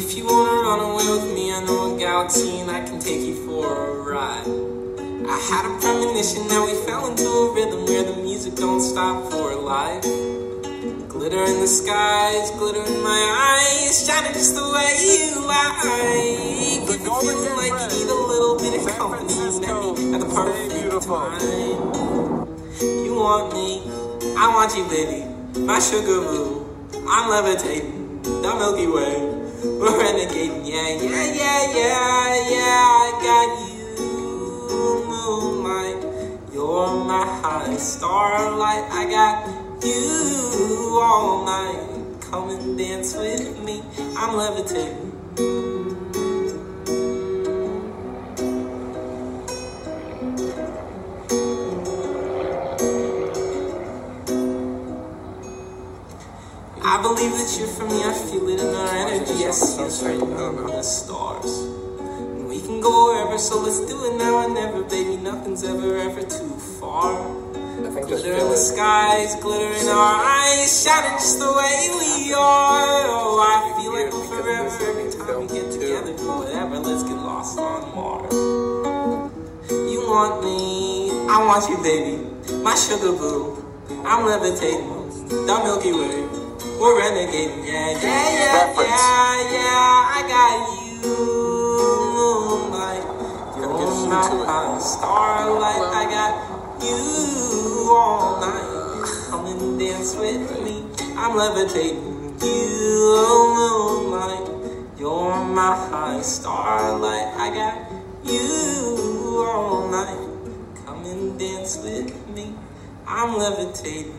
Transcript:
scene, I know a galaxy and I can take you for a ride. I had a premonition that we fell into a rhythm where the music don't stop for life. Glitter in the skies, glitter in my eyes, shining just the way you like. If you're feeling like you need a little bit of company, you met me at the perfect time. You want me, I want you, baby, my sugar boo. I'm levitating, the Milky Way. We're renegading, yeah, yeah, yeah, yeah, yeah. I got you, moonlight. You're my high starlight. I got you all night. Come and dance with me. I'm levitating. I believe that you're for me, I feel it in our energy. Right now the stars. And we can go wherever, so let's do it now and never, baby. Nothing's ever, ever too far. Glitter in the skies, glitter in our eyes, shining just the way we are. Oh, I feel like we're forever every time we get together. Do whatever, let's get lost on Mars. You want me, I want you, baby. My sugar boo, I'm levitating, the Milky Way. We're renegading, yeah, yeah, yeah, yeah, yeah. I got you, moonlight. You're my starlight. I got you all night. Come and dance with me. I'm levitating. You, moonlight. You're my high starlight. I got you all night. Come and dance with me. I'm levitating.